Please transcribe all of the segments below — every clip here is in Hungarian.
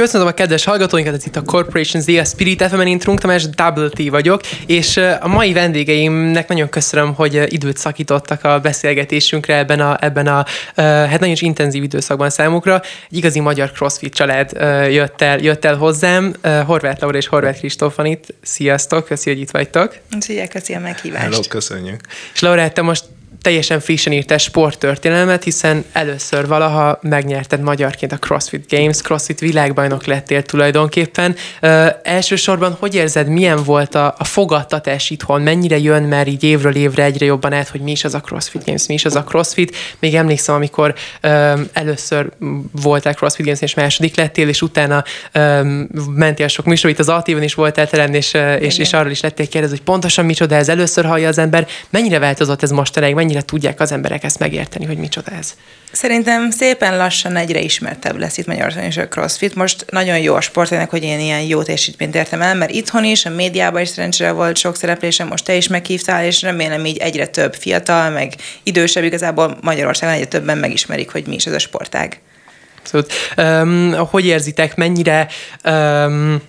Köszönöm a kedves hallgatóinkat, ez itt a Corporation Z, a Spirit FM-en, én Trunk Tamás, Double T vagyok, és a mai vendégeimnek nagyon köszönöm, hogy időt szakítottak a beszélgetésünkre ebben a, ebben a hát nagyon is intenzív időszakban számukra. Egy igazi magyar crossfit család jött el, jött el hozzám, Horváth Laura és Horváth Kristóf van itt. Sziasztok, köszi, hogy itt vagytok. Szia, köszi a meghívást. Hello, köszönjük. És Laura, te most teljesen frissen írtál sporttörténelmet, hiszen először valaha megnyerted magyarként a CrossFit Games, CrossFit világbajnok lettél tulajdonképpen. Ö, elsősorban hogy érzed, milyen volt a, a fogadtatás itthon, mennyire jön már így évről évre egyre jobban át, hogy mi is az a CrossFit Games, mi is az a CrossFit. Még emlékszem, amikor ö, először voltál CrossFit Games és második lettél, és utána ö, mentél sok műsor, itt az Altíven is voltál telen, és, és, és arról is lettél kérdezni, hogy pontosan micsoda ez először hallja az ember. Mennyire változott ez mostanáig, mennyire tudják az emberek ezt megérteni, hogy micsoda ez? Szerintem szépen lassan egyre ismertebb lesz itt Magyarországon is a CrossFit. Most nagyon jó a sportának, hogy én ilyen jó teljesítményt értem el, mert itthon is, a médiában is szerencsére volt sok szereplésem, most te is meghívtál, és remélem így egyre több fiatal, meg idősebb igazából Magyarországon egyre többen megismerik, hogy mi is ez a sportág. Szóval, um, hogy érzitek, mennyire um,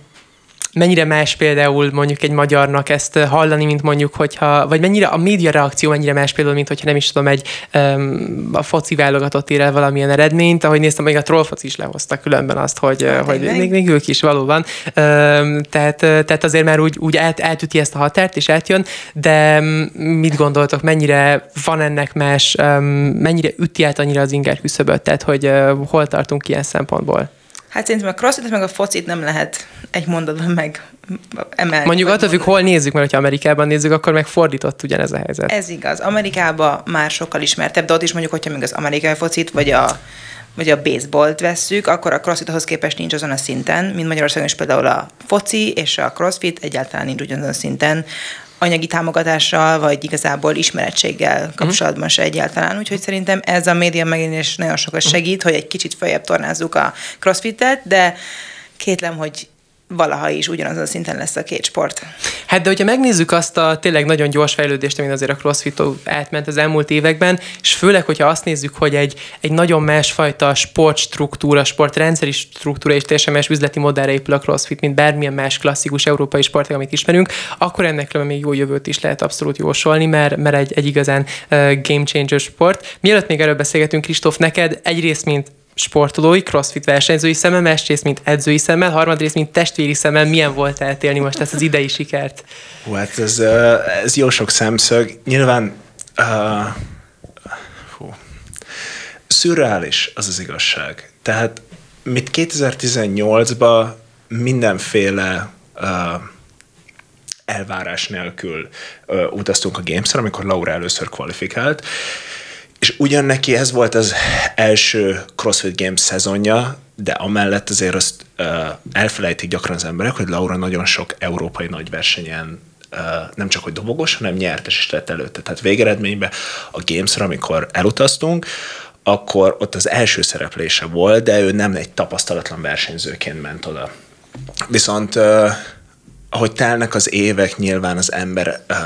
mennyire más például mondjuk egy magyarnak ezt hallani, mint mondjuk, hogyha, vagy mennyire a média reakció mennyire más például, mint hogyha nem is tudom, egy um, a foci válogatott ér el valamilyen eredményt, ahogy néztem, még a trollfoci is lehozta különben azt, hogy, hát, hogy még, még, ők is valóban. Um, tehát, tehát azért már úgy, úgy át, átüti ezt a határt, és átjön, de mit gondoltok, mennyire van ennek más, um, mennyire üti át annyira az inger küszöböt, tehát hogy uh, hol tartunk ilyen szempontból? Hát szerintem a crossfit meg a focit nem lehet egy mondatban meg emelni. Mondjuk attól függ, hol nézzük, mert ha Amerikában nézzük, akkor meg fordított ugyanez a helyzet. Ez igaz. Amerikában már sokkal ismertebb, de ott is mondjuk, hogyha még az amerikai focit, vagy a vagy a baseballt vesszük, akkor a crossfit ahhoz képest nincs azon a szinten, mint Magyarországon is például a foci és a crossfit egyáltalán nincs ugyanazon a szinten anyagi támogatással, vagy igazából ismerettséggel mhm. kapcsolatban se egyáltalán. Úgyhogy szerintem ez a média megjelenés nagyon sokat mhm. segít, hogy egy kicsit feljebb tornázzuk a crossfitet, de kétlem, hogy valaha is ugyanazon a szinten lesz a két sport. Hát de hogyha megnézzük azt a tényleg nagyon gyors fejlődést, amit azért a crossfit átment az elmúlt években, és főleg, hogyha azt nézzük, hogy egy, egy nagyon másfajta sportstruktúra, sportrendszeri struktúra és teljesen más üzleti modellre épül a crossfit, mint bármilyen más klasszikus európai sport, amit ismerünk, akkor ennek még jó jövőt is lehet abszolút jósolni, mert, mert egy, egy igazán uh, game changer sport. Mielőtt még erről beszélgetünk, Kristóf, neked egyrészt, mint sportolói, crossfit versenyzői szemmel, másrészt, mint edzői szemmel, harmadrészt, mint testvéri szemmel, milyen volt eltélni most ezt az idei sikert? Hú, hát ez, ez jó sok szemszög. Nyilván uh, hú, szürreális az az igazság. Tehát mit 2018-ban mindenféle uh, elvárás nélkül uh, utaztunk a games amikor Laura először kvalifikált, és ugyan neki ez volt az első CrossFit Games szezonja, de amellett azért azt uh, elfelejtik gyakran az emberek, hogy Laura nagyon sok európai nagy versenyen uh, nem csak hogy dobogos, hanem nyertes is lett előtte. Tehát végeredményben a Games-ra, amikor elutaztunk, akkor ott az első szereplése volt, de ő nem egy tapasztalatlan versenyzőként ment oda. Viszont uh, ahogy telnek az évek, nyilván az ember uh,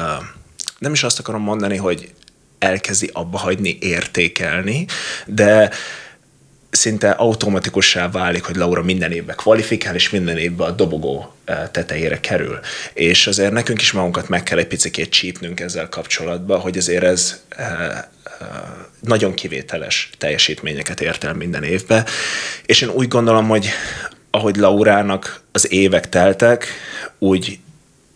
nem is azt akarom mondani, hogy elkezdi abba hagyni értékelni, de szinte automatikussá válik, hogy Laura minden évben kvalifikál, és minden évben a dobogó eh, tetejére kerül. És azért nekünk is magunkat meg kell egy picit csípnünk ezzel kapcsolatban, hogy azért ez eh, eh, nagyon kivételes teljesítményeket ért el minden évben. És én úgy gondolom, hogy ahogy Laurának az évek teltek, úgy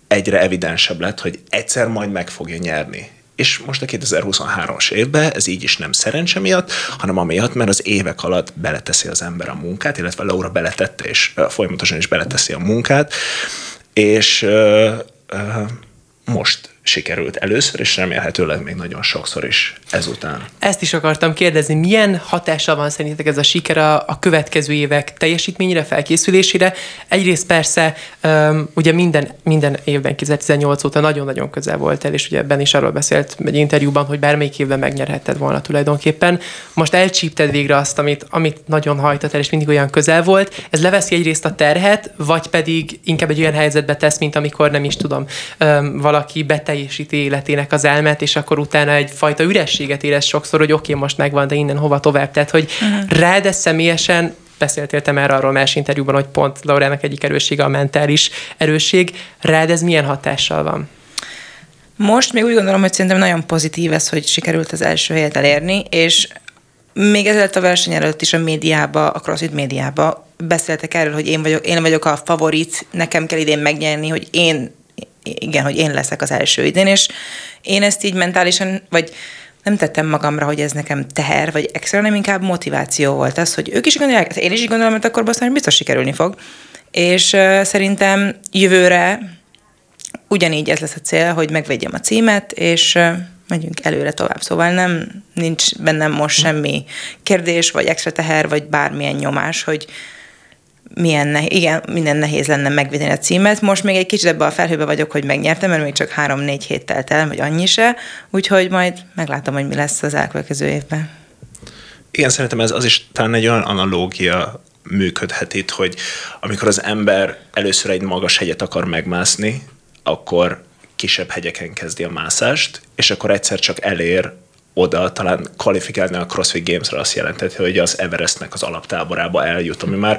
egyre evidensebb lett, hogy egyszer majd meg fogja nyerni és most a 2023-as évben ez így is nem szerencse miatt, hanem amiatt, mert az évek alatt beleteszi az ember a munkát, illetve Laura beletette, és folyamatosan is beleteszi a munkát, és uh, uh, most sikerült először, és remélhetőleg még nagyon sokszor is ezután. Ezt is akartam kérdezni, milyen hatással van szerintetek ez a siker a, a következő évek teljesítményére, felkészülésére? Egyrészt persze, um, ugye minden, minden évben 2018 óta nagyon-nagyon közel volt el, és ugye ebben is arról beszélt egy interjúban, hogy bármelyik évben megnyerhetted volna tulajdonképpen. Most elcsípted végre azt, amit, amit nagyon hajtott el, és mindig olyan közel volt. Ez leveszi egyrészt a terhet, vagy pedig inkább egy olyan helyzetbe tesz, mint amikor nem is tudom, um, valaki beteg teljesíti életének az elmet, és akkor utána egyfajta ürességet érez sokszor, hogy oké, okay, most megvan, de innen hova tovább. Tehát, hogy uh-huh. rád ez személyesen beszéltél te már arról más interjúban, hogy pont Laurának egyik erőssége a mentális erősség. Rád ez milyen hatással van? Most még úgy gondolom, hogy szerintem nagyon pozitív ez, hogy sikerült az első helyet elérni, és még ezelőtt a verseny előtt is a médiába, a CrossFit médiába beszéltek erről, hogy én vagyok, én vagyok a favorit, nekem kell idén megnyerni, hogy én, igen, hogy én leszek az első idén, és én ezt így mentálisan, vagy nem tettem magamra, hogy ez nekem teher, vagy extra, hanem inkább motiváció volt az, hogy ők is gondolják, én is így gondolom, mert akkor aztán biztos sikerülni fog. És uh, szerintem jövőre ugyanígy ez lesz a cél, hogy megvegyem a címet, és uh, megyünk előre tovább. Szóval nem, nincs bennem most semmi kérdés, vagy extra teher, vagy bármilyen nyomás, hogy milyen nehéz, igen, minden nehéz lenne megvédeni a címet. Most még egy kicsit ebbe a felhőbe vagyok, hogy megnyertem, mert még csak három-négy hét telt el, vagy annyi se, úgyhogy majd meglátom, hogy mi lesz az elkövetkező évben. Igen, szerintem ez az is talán egy olyan analógia működhet itt, hogy amikor az ember először egy magas hegyet akar megmászni, akkor kisebb hegyeken kezdi a mászást, és akkor egyszer csak elér oda, talán kvalifikálni a CrossFit Games-re azt jelenteti, hogy az Everestnek az alaptáborába eljut, ami már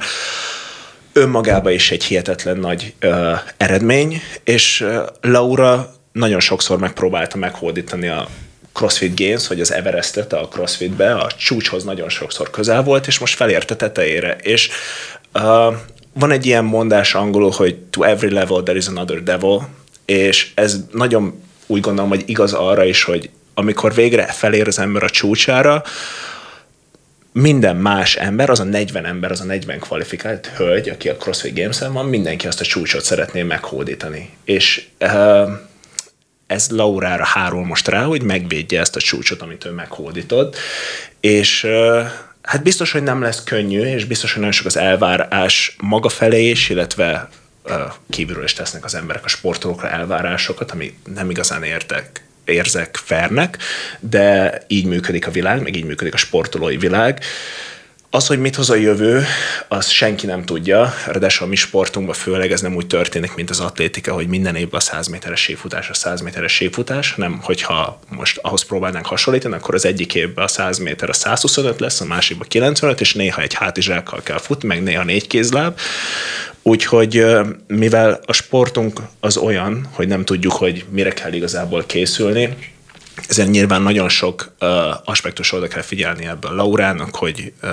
önmagában is egy hihetetlen nagy uh, eredmény, és Laura nagyon sokszor megpróbálta meghódítani a CrossFit Games, vagy az Everestet a CrossFitbe, a csúcshoz nagyon sokszor közel volt, és most felérte tetejére. És uh, van egy ilyen mondás angolul, hogy to every level there is another devil, és ez nagyon úgy gondolom, hogy igaz arra is, hogy amikor végre felér az ember a csúcsára, minden más ember, az a 40 ember, az a 40 kvalifikált hölgy, aki a CrossFit Games-en van, mindenki azt a csúcsot szeretné meghódítani. És uh, ez Laurára hárul most rá, hogy megvédje ezt a csúcsot, amit ő meghódított, és uh, hát biztos, hogy nem lesz könnyű, és biztos, hogy nagyon sok az elvárás maga felé is, illetve uh, kívülről is tesznek az emberek a sportolókra elvárásokat, ami nem igazán értek érzek fernek, de így működik a világ, meg így működik a sportolói világ. Az, hogy mit hoz a jövő, az senki nem tudja, ráadásul a mi sportunkban főleg ez nem úgy történik, mint az atlétika, hogy minden évben a 100 méteres séfutás a 100 méteres séfutás, hanem hogyha most ahhoz próbálnánk hasonlítani, akkor az egyik évben a 100 méter a 125 lesz, a másikban 95, és néha egy hátizsákkal kell futni, meg néha négy kézláb. Úgyhogy mivel a sportunk az olyan, hogy nem tudjuk, hogy mire kell igazából készülni, ezért nyilván nagyon sok uh, aspektus oda kell figyelni ebből Laurának, hogy uh,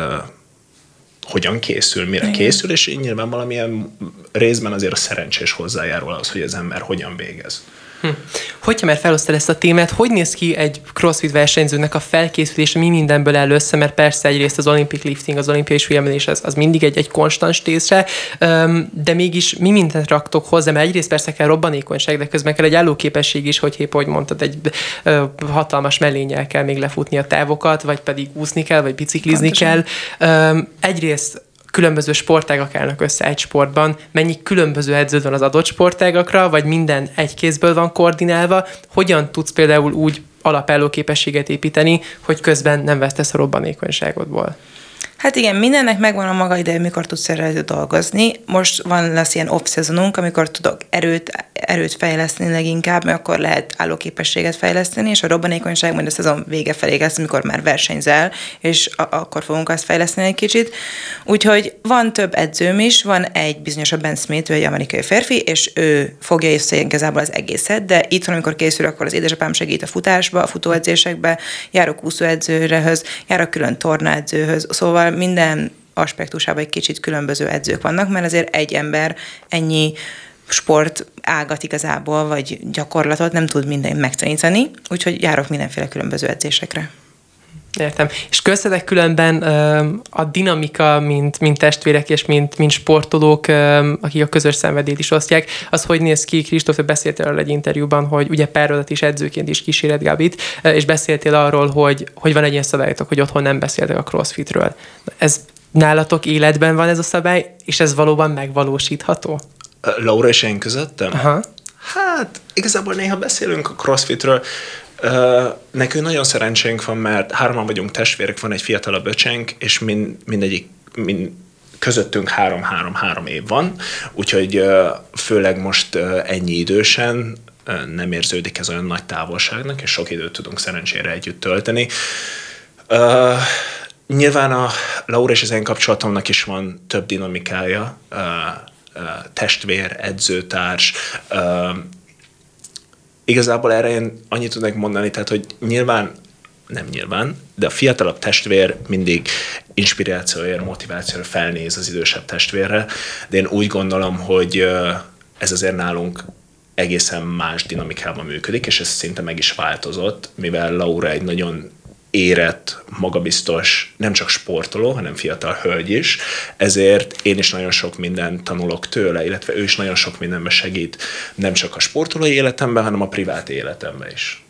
hogyan készül, mire Igen. készül, és nyilván valamilyen részben azért a szerencsés hozzájárul az, hogy az ember hogyan végez. Hm. Hogyha már felosztál ezt a témát, hogy néz ki egy crossfit versenyzőnek a felkészülése, mi mindenből áll össze, mert persze egyrészt az Olympic lifting, az olimpiai súlyemelés az, az mindig egy, egy konstans tészre, de mégis mi mindent raktok hozzá, mert egyrészt persze kell robbanékonyság, de közben kell egy állóképesség is, hogy épp, hogy mondtad, egy hatalmas mellényel kell még lefutni a távokat, vagy pedig úszni kell, vagy biciklizni Pontosan. kell. Egyrészt különböző sportágak állnak össze egy sportban, mennyi különböző edződ van az adott sportágakra, vagy minden egy kézből van koordinálva, hogyan tudsz például úgy alapálló képességet építeni, hogy közben nem vesztesz a robbanékonyságodból. Hát igen, mindennek megvan a maga ideje, mikor tudsz erre dolgozni. Most van lesz ilyen off-szezonunk, amikor tudok erőt, erőt fejleszteni leginkább, mert akkor lehet állóképességet fejleszteni, és a robbanékonyság majd a szezon vége felé lesz, amikor már versenyzel, és a- akkor fogunk azt fejleszteni egy kicsit. Úgyhogy van több edzőm is, van egy bizonyos a Ben Smith, ő egy amerikai férfi, és ő fogja össze igazából az egészet, de itthon, amikor készül, akkor az édesapám segít a futásba, a futóedzésekbe, járok úszóedzőrehöz, járok külön tornaedzőhöz, szóval minden aspektusában egy kicsit különböző edzők vannak, mert azért egy ember ennyi sport ágat igazából, vagy gyakorlatot nem tud minden megtanítani, úgyhogy járok mindenféle különböző edzésekre. Értem. És köztetek különben a dinamika, mint, mint testvérek és mint, mint sportolók, akik a közös szenvedét is osztják, az hogy néz ki? Kristóf, te beszéltél arról egy interjúban, hogy ugye párodat is edzőként is kíséret Gabit, és beszéltél arról, hogy, hogy van egy ilyen szabályotok, hogy otthon nem beszéltek a crossfitről. Ez nálatok életben van ez a szabály, és ez valóban megvalósítható? Laura és én közöttem? Aha. Hát, igazából néha beszélünk a crossfitről, nekünk nagyon szerencsénk van, mert hárman vagyunk testvérek, van egy fiatalabb öcsenk, és mind, mindegyik mind, közöttünk három-három-három év van, úgyhogy főleg most ennyi idősen nem érződik ez olyan nagy távolságnak, és sok időt tudunk szerencsére együtt tölteni. nyilván a Laura és az én kapcsolatomnak is van több dinamikája, uh, testvér, edzőtárs, igazából erre én annyit tudnék mondani, tehát, hogy nyilván nem nyilván, de a fiatalabb testvér mindig inspirációért, motivációra felnéz az idősebb testvérre, de én úgy gondolom, hogy ez azért nálunk egészen más dinamikában működik, és ez szinte meg is változott, mivel Laura egy nagyon érett, magabiztos, nem csak sportoló, hanem fiatal hölgy is, ezért én is nagyon sok mindent tanulok tőle, illetve ő is nagyon sok mindenben segít, nem csak a sportolói életemben, hanem a privát életemben is.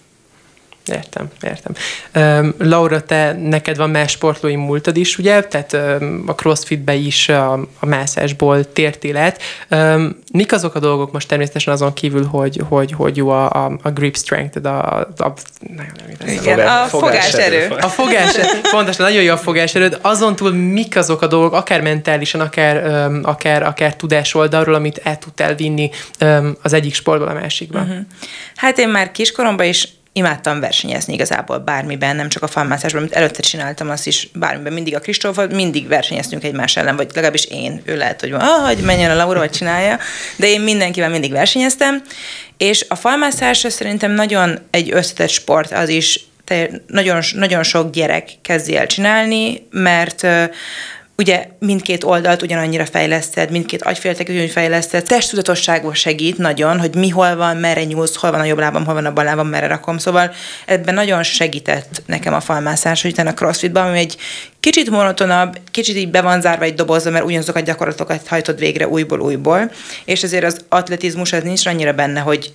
Értem, értem. Um, Laura, te neked van más sportlói múltad is, ugye? Tehát um, a crossfitbe is a, a mászásból tértél át. Um, mik azok a dolgok most természetesen azon kívül, hogy, hogy, hogy jó a, a, a grip strength, a, a, a nagyon nem Igen, a fogáserő. A fogáserő. Pontosan, nagyon jó a fogáserőd. Azon túl mik azok a dolgok, akár mentálisan, akár, um, akár, akár tudás oldalról, amit el tudtál vinni um, az egyik sportból a másikba? Uh-huh. Hát én már kiskoromban is imádtam versenyezni igazából bármiben, nem csak a falmászásban, amit előtte csináltam, azt is bármiben, mindig a Kristóffal, mindig versenyeztünk egymás ellen, vagy legalábbis én, ő lehet, hogy ah, hogy menjen a Laura, vagy csinálja, de én mindenkivel mindig versenyeztem, és a falmászás szerintem nagyon egy összetett sport, az is nagyon, nagyon sok gyerek kezdi el csinálni, mert ugye mindkét oldalt ugyanannyira fejleszted, mindkét agyféltek ugyanúgy fejleszted, testtudatosságos segít nagyon, hogy mi hol van, merre nyúlsz, hol van a jobb lábam, hol van a bal lábam, merre rakom, szóval ebben nagyon segített nekem a falmászás, hogy a crossfitban, ami egy kicsit monotonabb, kicsit így be van zárva egy dobozba, mert ugyanazokat a gyakorlatokat hajtod végre újból újból, és ezért az atletizmus az nincs annyira benne, hogy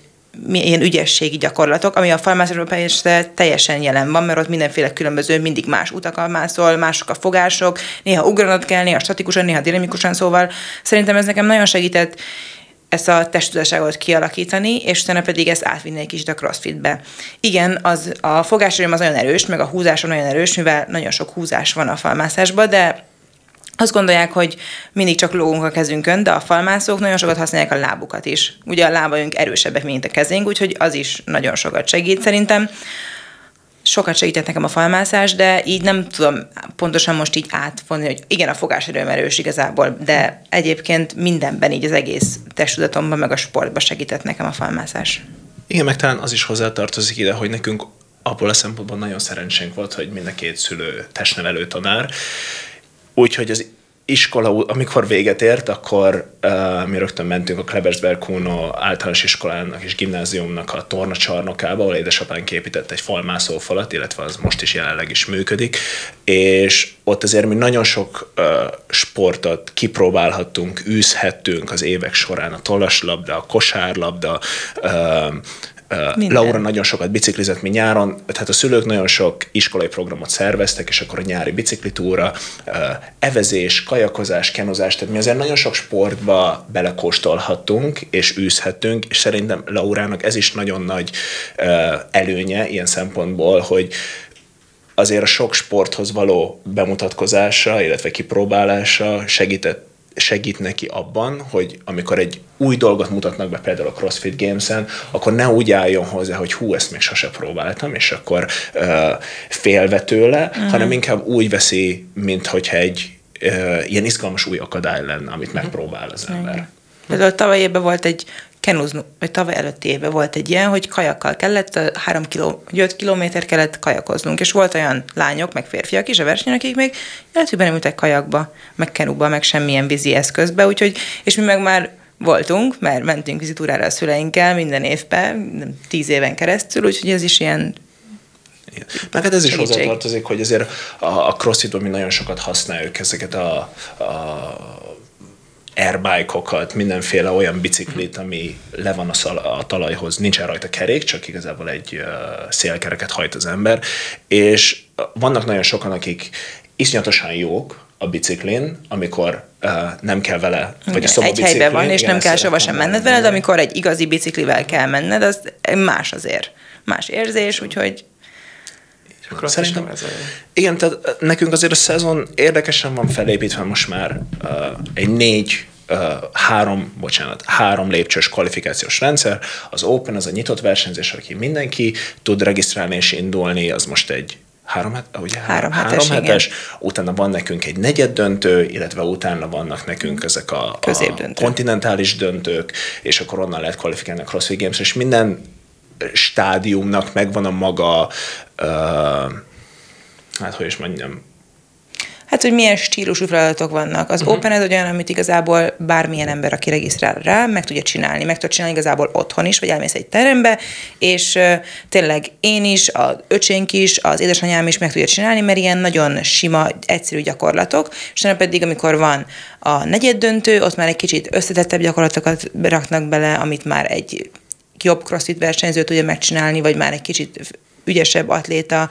ilyen ügyességi gyakorlatok, ami a farmáciában persze teljesen jelen van, mert ott mindenféle különböző, mindig más utakon mászol, mások a fogások, néha ugranod kell, néha statikusan, néha dinamikusan, szóval szerintem ez nekem nagyon segített ezt a testtudáságot kialakítani, és utána pedig ezt átvinni egy kicsit a crossfitbe. Igen, az, a fogáserőm az nagyon erős, meg a húzásom nagyon erős, mivel nagyon sok húzás van a falmászásban, de azt gondolják, hogy mindig csak lógunk a kezünkön, de a falmászók nagyon sokat használják a lábukat is. Ugye a lábaink erősebbek, mint a kezénk, úgyhogy az is nagyon sokat segít szerintem. Sokat segített nekem a falmászás, de így nem tudom pontosan most így átfonni, hogy igen, a fogáserőm erős igazából, de egyébként mindenben, így az egész testtudatomban, meg a sportban segített nekem a falmászás. Igen, meg talán az is hozzátartozik ide, hogy nekünk abból a szempontból nagyon szerencsénk volt, hogy mind a két szülő testnevelő tanár, Úgyhogy az iskola, amikor véget ért, akkor uh, mi rögtön mentünk a Klebersberg Kuno általános iskolának és gimnáziumnak a tornacsarnokába, ahol édesapánk épített egy falmászó falat, illetve az most is jelenleg is működik, és ott azért mi nagyon sok uh, sportot kipróbálhattunk, űzhettünk az évek során, a tollaslabda, a kosárlabda, uh, minden. Laura nagyon sokat biciklizett, mi nyáron, tehát a szülők nagyon sok iskolai programot szerveztek, és akkor a nyári biciklitúra, evezés, kajakozás, kenozás, tehát mi azért nagyon sok sportba belekóstolhattunk, és űzhetünk, és szerintem Laurának ez is nagyon nagy előnye ilyen szempontból, hogy azért a sok sporthoz való bemutatkozása, illetve kipróbálása segített segít neki abban, hogy amikor egy új dolgot mutatnak be például a CrossFit Games-en, akkor ne úgy álljon hozzá, hogy hú, ezt még sose próbáltam, és akkor uh, félve tőle, uh-huh. hanem inkább úgy veszi, mint hogyha egy uh, ilyen izgalmas új akadály lenne, amit megpróbál az ember. Például tavaly évben volt egy kenúzni, vagy tavaly előtti évben volt egy ilyen, hogy kajakkal kellett, három kiló, 5 kilométer kellett kajakoznunk, és volt olyan lányok, meg férfiak is a versenyen, akik még életükben nem ültek kajakba, meg kenúba, meg semmilyen vízi eszközbe, úgyhogy, és mi meg már voltunk, mert mentünk vizitúrára a szüleinkkel minden évben, tíz éven keresztül, úgyhogy ez is ilyen meg hát ez is hozzátartozik, hogy azért a, a crossfitban mi nagyon sokat használjuk ezeket a, a airbike-okat, mindenféle olyan biciklit, ami le van a, szal- a talajhoz, nincsen rajta kerék, csak igazából egy uh, szélkereket hajt az ember, és vannak nagyon sokan, akik iszonyatosan jók a biciklin, amikor uh, nem kell vele, vagy a szoba Egy helyben van, és nem kell sova sem menned vele, de amikor egy igazi biciklivel kell menned, az más azért. Más érzés, úgyhogy Szerintem, ez a... Igen, tehát nekünk azért a szezon érdekesen van felépítve most már uh, egy négy három, bocsánat, három lépcsős kvalifikációs rendszer. Az Open az a nyitott versenyzés, aki mindenki tud regisztrálni és indulni, az most egy három, ugye, Három három hetes, hetes, utána van nekünk egy negyed döntő, illetve utána vannak nekünk ezek a, a Középdöntő. kontinentális döntők, és akkor onnan lehet kvalifikálni a CrossFit Games, és minden stádiumnak megvan a maga, uh, hát hogy is mondjam, Hát, hogy milyen stílusú feladatok vannak. Az uh-huh. Open ez olyan, amit igazából bármilyen ember, aki regisztrál rá, meg tudja csinálni. Meg tudja csinálni igazából otthon is, vagy elmész egy terembe, és uh, tényleg én is, az öcsénk is, az édesanyám is meg tudja csinálni, mert ilyen nagyon sima, egyszerű gyakorlatok, és pedig, amikor van a negyed döntő, ott már egy kicsit összetettebb gyakorlatokat raknak bele, amit már egy jobb crossfit versenyző tudja megcsinálni, vagy már egy kicsit ügyesebb atléta,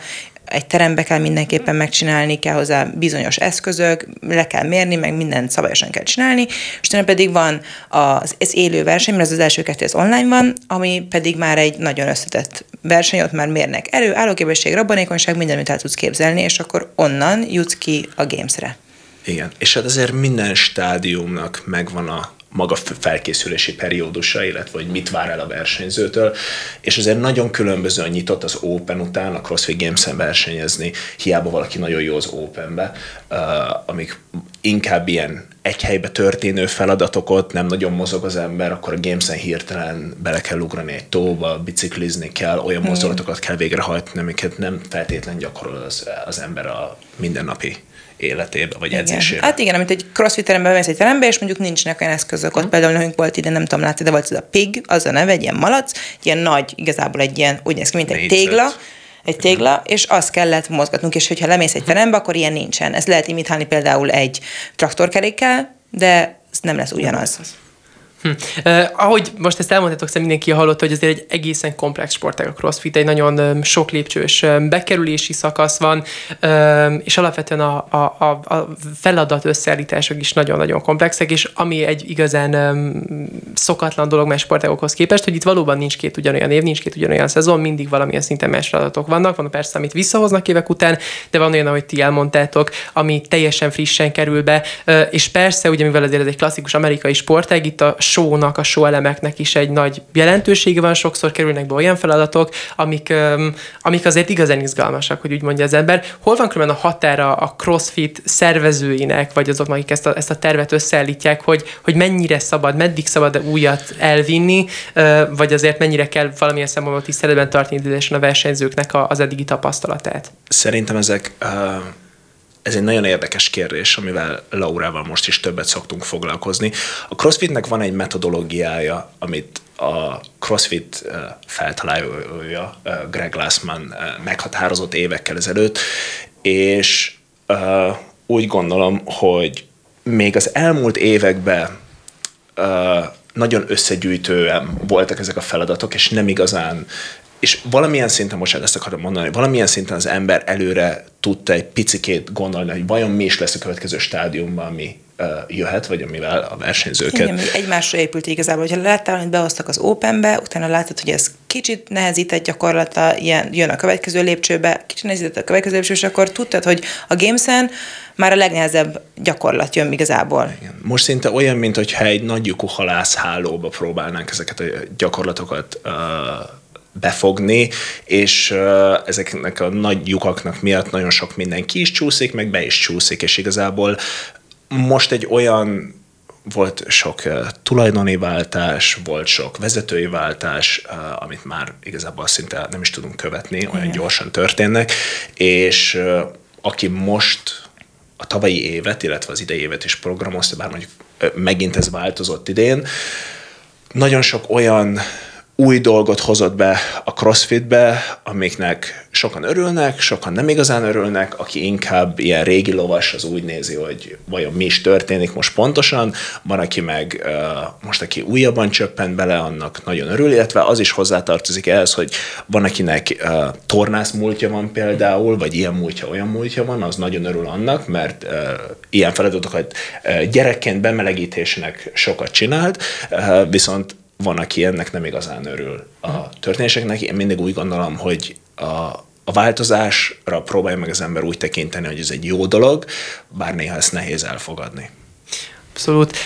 egy terembe kell mindenképpen megcsinálni, kell hozzá bizonyos eszközök, le kell mérni, meg mindent szabályosan kell csinálni, és utána pedig van az, ez élő verseny, mert az, az első kettő az online van, ami pedig már egy nagyon összetett verseny, ott már mérnek erő, állóképesség, rabbanékonyság, minden, amit el tudsz képzelni, és akkor onnan jutsz ki a gamesre. Igen, és hát azért minden stádiumnak megvan a maga felkészülési periódusa, illetve hogy mit vár el a versenyzőtől, és azért nagyon különbözően nyitott az Open után a CrossFit Games-en versenyezni, hiába valaki nagyon jó az Openbe, uh, amik inkább ilyen egy helybe történő feladatokat, nem nagyon mozog az ember, akkor a Games-en hirtelen bele kell ugrani egy tóba, biciklizni kell, olyan mozdulatokat kell végrehajtani, amiket nem feltétlen gyakorol az, az ember a mindennapi életébe, vagy igen. edzésébe. Hát igen, amit egy crossfit terembe mész egy terembe, és mondjuk nincsenek olyan eszközök. Ott mm. például nekünk volt ide, nem tudom látni, de volt ez a pig, az a neve, egy ilyen malac, ilyen nagy, igazából egy ilyen, úgy néz ki, mint egy tégla, egy tégla, és azt kellett mozgatnunk, és hogyha lemész egy terembe, akkor ilyen nincsen. Ez lehet imitálni például egy traktorkerékkel, de ez nem lesz ugyanaz. Hm. Uh, ahogy most ezt elmondhatok, szerintem mindenki hallotta, hogy azért egy egészen komplex sportág a CrossFit, egy nagyon um, sok lépcsős bekerülési szakasz van, um, és alapvetően a, a, a, a feladat összeállítások is nagyon-nagyon komplexek, és ami egy igazán um, szokatlan dolog más sportágokhoz képest, hogy itt valóban nincs két ugyanolyan év, nincs két ugyanolyan szezon, mindig valamilyen szinten más feladatok vannak, van persze, amit visszahoznak évek után, de van olyan, ahogy ti elmondtátok, ami teljesen frissen kerül be, uh, és persze, ugye mivel ez egy klasszikus amerikai sportág, itt a show-nak, a show elemeknek is egy nagy jelentősége van, sokszor kerülnek be olyan feladatok, amik, amik azért igazán izgalmasak, hogy úgy mondja az ember. Hol van különben a határa a CrossFit szervezőinek, vagy azoknak, akik ezt a, ezt a tervet összeállítják, hogy, hogy mennyire szabad, meddig szabad újat elvinni, vagy azért mennyire kell valamilyen szempontból tiszteletben tartani idősen a versenyzőknek az eddigi tapasztalatát? Szerintem ezek uh, ez egy nagyon érdekes kérdés, amivel Laurával most is többet szoktunk foglalkozni. A CrossFitnek van egy metodológiája, amit a CrossFit feltalálója Greg Glassman meghatározott évekkel ezelőtt, és úgy gondolom, hogy még az elmúlt években nagyon összegyűjtően voltak ezek a feladatok, és nem igazán és valamilyen szinten, most ezt akarom mondani, valamilyen szinten az ember előre tudta egy picikét gondolni, hogy vajon mi is lesz a következő stádiumban, ami jöhet, vagy amivel a versenyzőket... Igen, egymásra épült igazából. Hogyha láttál, hogy behoztak az Openbe, utána látod, hogy ez kicsit nehezített gyakorlata, ilyen, jön a következő lépcsőbe, kicsit nehezített a következő lépcsőbe, és akkor tudtad, hogy a Gamesen már a legnehezebb gyakorlat jön igazából. Igen. Most szinte olyan, mint hogyha egy nagy lyukú halászhálóba próbálnánk ezeket a gyakorlatokat uh, befogni, és ezeknek a nagy lyukaknak miatt nagyon sok minden ki is csúszik, meg be is csúszik, és igazából most egy olyan volt sok tulajdoni váltás, volt sok vezetői váltás, amit már igazából szinte nem is tudunk követni, olyan Igen. gyorsan történnek, és aki most a tavalyi évet, illetve az idei évet is programozta, bár mondjuk megint ez változott idén, nagyon sok olyan új dolgot hozott be a crossfitbe, amiknek sokan örülnek, sokan nem igazán örülnek, aki inkább ilyen régi lovas, az úgy nézi, hogy vajon mi is történik most pontosan, van, aki meg most, aki újabban csöppen bele, annak nagyon örül, illetve az is hozzátartozik ehhez, hogy van, akinek tornász múltja van például, vagy ilyen múltja, olyan múltja van, az nagyon örül annak, mert ilyen feladatokat gyerekként bemelegítésnek sokat csinált, viszont van, aki ennek nem igazán örül a történéseknek. Én mindig úgy gondolom, hogy a, a változásra próbálja meg az ember úgy tekinteni, hogy ez egy jó dolog, bár néha ezt nehéz elfogadni. Abszolút.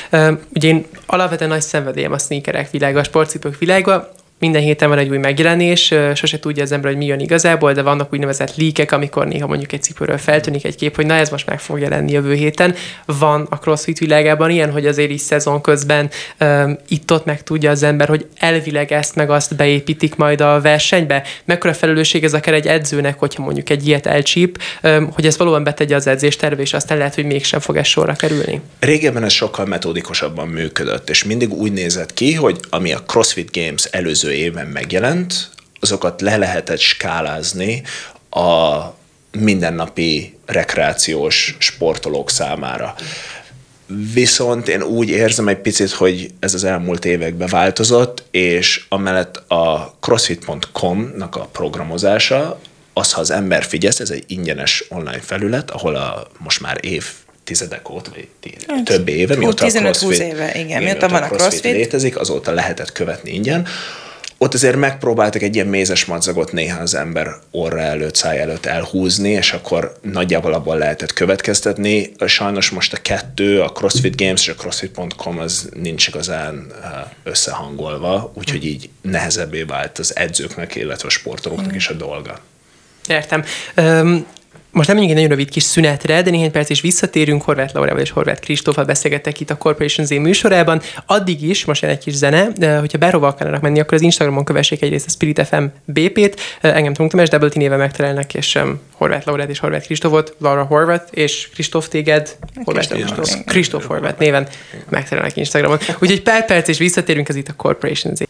Ugye én alapvetően nagy szenvedélyem a sneakerek világa, a sportcipők világa, minden héten van egy új megjelenés, sose tudja az ember, hogy mi jön igazából, de vannak úgynevezett líkek, amikor néha mondjuk egy cipőről feltűnik egy kép, hogy na ez most meg fog jelenni jövő héten. Van a CrossFit világában ilyen, hogy azért is szezon közben um, itt-ott meg tudja az ember, hogy elvileg ezt meg azt beépítik majd a versenybe. Mekkora felelősség ez akár egy edzőnek, hogyha mondjuk egy ilyet elcsíp, um, hogy ez valóban betegye az edzésterve, és aztán lehet, hogy mégsem fog ez sorra kerülni. Régebben ez sokkal metódikusabban működött, és mindig úgy nézett ki, hogy ami a CrossFit Games előző előző évben megjelent, azokat le lehetett skálázni a mindennapi rekreációs sportolók számára. Viszont én úgy érzem egy picit, hogy ez az elmúlt években változott, és amellett a crossfit.com-nak a programozása, az, ha az ember figyelsz, ez egy ingyenes online felület, ahol a most már év tizedek óta, vagy hát, több éve, mióta 15-20 éve, igen, mióta van a CrossFit létezik, azóta lehetett követni ingyen ott azért megpróbáltak egy ilyen mézes madzagot néha az ember orra előtt, száj előtt elhúzni, és akkor nagyjából abban lehetett következtetni. Sajnos most a kettő, a CrossFit Games és a CrossFit.com az nincs igazán eh, összehangolva, úgyhogy így nehezebbé vált az edzőknek, illetve a sportolóknak is a dolga. Értem. Most nem egy nagyon rövid kis szünetre, de néhány perc is visszatérünk. Horváth Laurával és Horváth Kristóffal beszélgettek itt a Corporation Z műsorában. Addig is, most jön egy kis zene, de hogyha bárhova akarnak menni, akkor az Instagramon kövessék egyrészt a Spirit FM BP-t, engem Tunk Tamás, Double T néve megtalálnak, és um, Horváth Laurát és Horváth Kristófot, Laura Horvath és Kristóf téged, Horváth Kristóf, Kristóf Horváth néven megtalálnak Instagramon. Úgyhogy pár perc és visszatérünk, ez itt a Corporation Z.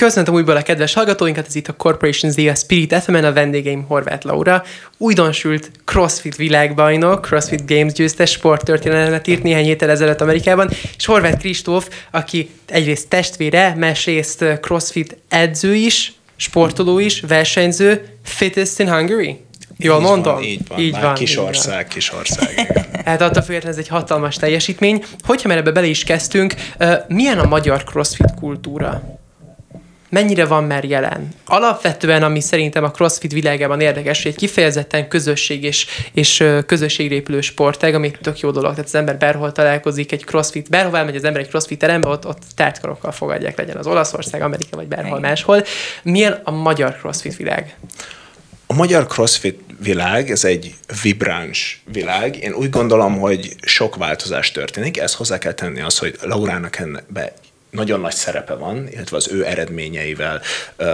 Köszöntöm újból a kedves hallgatóinkat, ez itt a Corporation Z, a Spirit fm a vendégeim Horváth Laura, újdonsült CrossFit világbajnok, CrossFit Games győztes sporttörténelmet írt néhány héttel ezelőtt Amerikában, és Horváth Kristóf, aki egyrészt testvére, másrészt CrossFit edző is, sportoló is, versenyző, fittest in Hungary? Jól így mondom? Van, így van, így van kis ország, kis ország. hát attól függetlenül ez egy hatalmas teljesítmény. Hogyha már ebbe bele is kezdtünk, milyen a magyar crossfit kultúra? Mennyire van már jelen. Alapvetően, ami szerintem a CrossFit világában érdekes, hogy egy kifejezetten közösség és, és közösségre sportág, ami tök jó dolog. Tehát az ember bárhol találkozik egy CrossFit, bárhol elmegy az ember egy CrossFit terembe, ott, ott tártkarokkal fogadják, legyen az Olaszország, Amerika vagy bárhol Igen. máshol. Milyen a magyar CrossFit világ? A magyar crossfit világ, ez egy vibráns világ. Én úgy gondolom, hogy sok változás történik. Ezt hozzá kell tenni az, hogy Laurának be nagyon nagy szerepe van, illetve az ő eredményeivel uh,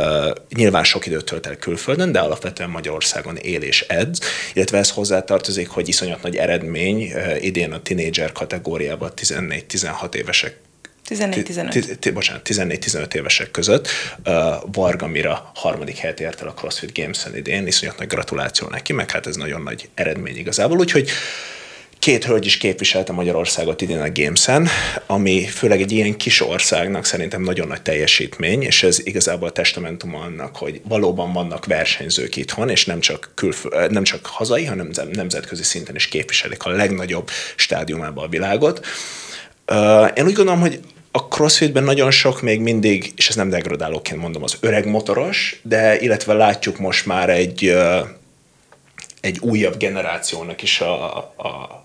nyilván sok időt tölt el külföldön, de alapvetően Magyarországon él és edz, illetve ez hozzátartozik, hogy iszonyat nagy eredmény uh, idén a tinédzser kategóriában 14-16 évesek 14-15. Bocsánat, 14-15 évesek között uh, Varga Mira harmadik helyet ért el a CrossFit Games-en idén, iszonyat nagy gratuláció neki, meg hát ez nagyon nagy eredmény igazából, úgyhogy uh, Két hölgy is képviselte Magyarországot idén a Gamesen, ami főleg egy ilyen kis országnak szerintem nagyon nagy teljesítmény, és ez igazából a testamentum annak, hogy valóban vannak versenyzők itthon, és nem csak, külfö- nem csak hazai, hanem nemzetközi szinten is képviselik a legnagyobb stádiumában a világot. Én úgy gondolom, hogy a crossfitben nagyon sok még mindig, és ez nem degradálóként mondom, az öreg motoros, de illetve látjuk most már egy, egy újabb generációnak is a, a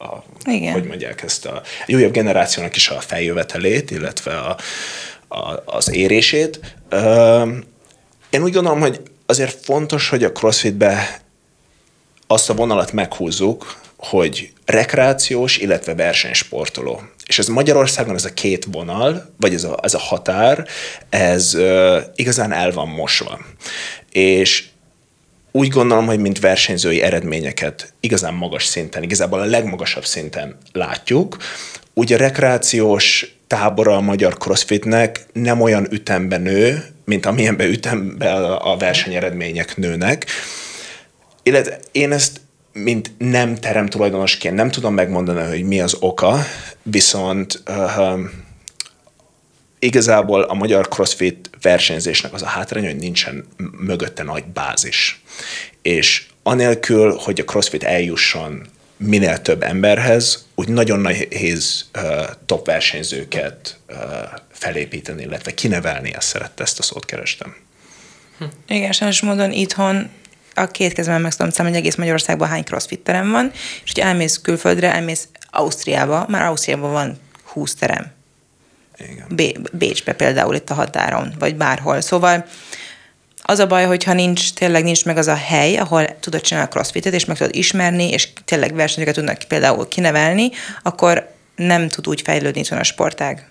a, Igen. hogy mondják ezt, a, egy újabb generációnak is a feljövetelét, illetve a, a, az érését. Én úgy gondolom, hogy azért fontos, hogy a crossfitbe azt a vonalat meghúzzuk, hogy rekreációs, illetve versenysportoló. És ez Magyarországon ez a két vonal, vagy ez a, ez a határ, ez uh, igazán el van mosva. És úgy gondolom, hogy mint versenyzői eredményeket igazán magas szinten, igazából a legmagasabb szinten látjuk. Ugye a rekreációs tábora a magyar crossfitnek nem olyan ütemben nő, mint amilyenben ütemben a versenyeredmények nőnek. Illetve én ezt mint nem terem tulajdonosként nem tudom megmondani, hogy mi az oka, viszont uh, igazából a magyar crossfit versenyzésnek az a hátránya, hogy nincsen mögötte nagy bázis. És anélkül, hogy a crossfit eljusson minél több emberhez, úgy nagyon nehéz uh, top versenyzőket uh, felépíteni, illetve kinevelni, ezt szerette, ezt a szót kerestem. Hm. Igen, sajnos módon itthon a két kezemben meg tudom hogy egész Magyarországban hány crossfit terem van, és hogyha elmész külföldre, elmész Ausztriába, már Ausztriában van 20 terem Igen. Bé- Bécsbe például itt a határon, vagy bárhol. Szóval az a baj, hogyha nincs, tényleg nincs meg az a hely, ahol tudod csinálni a crossfitet, és meg tudod ismerni, és tényleg versenyeket tudnak például kinevelni, akkor nem tud úgy fejlődni itthon a sportág.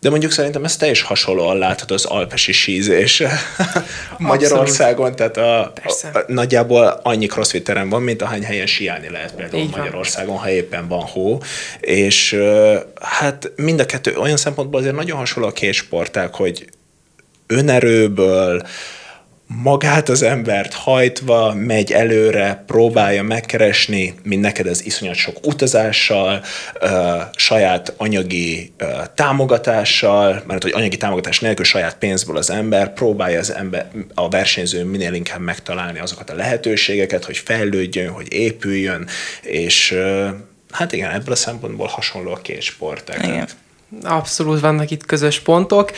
De mondjuk szerintem ez teljes hasonlóan látható az alpesi sízés Magyarországon, tehát a, a, Persze. a, nagyjából annyi crossfit terem van, mint ahány helyen siálni lehet például Így van. Magyarországon, ha éppen van hó. És hát mind a kettő olyan szempontból azért nagyon hasonló a két sportág, hogy önerőből, magát az embert hajtva megy előre, próbálja megkeresni, mint neked ez iszonyat sok utazással, ö, saját anyagi ö, támogatással, mert hogy anyagi támogatás nélkül saját pénzből az ember próbálja az ember, a versenyző minél inkább megtalálni azokat a lehetőségeket, hogy fejlődjön, hogy épüljön, és ö, hát igen, ebből a szempontból hasonló a két sportág. Igen. Abszolút vannak itt közös pontok.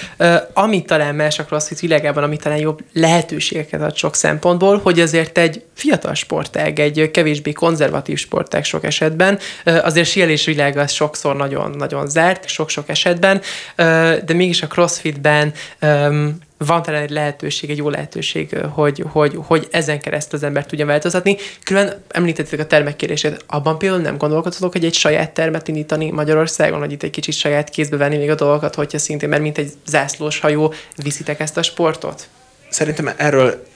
Ami talán más a CrossFit világában, ami talán jobb lehetőségeket ad sok szempontból, hogy azért egy fiatal sportág, egy kevésbé konzervatív sportág sok esetben, azért síelés világ az sokszor nagyon-nagyon zárt, sok-sok esetben, de mégis a CrossFitben van talán egy lehetőség, egy jó lehetőség, hogy, hogy, hogy ezen keresztül az ember tudja változtatni. Külön említették a termek kérdését. Abban például nem gondolkodhatok, hogy egy saját termet indítani Magyarországon, hogy itt egy kicsit saját kézbe venni még a dolgokat, hogyha szintén, mert mint egy zászlós hajó viszitek ezt a sportot? Szerintem erről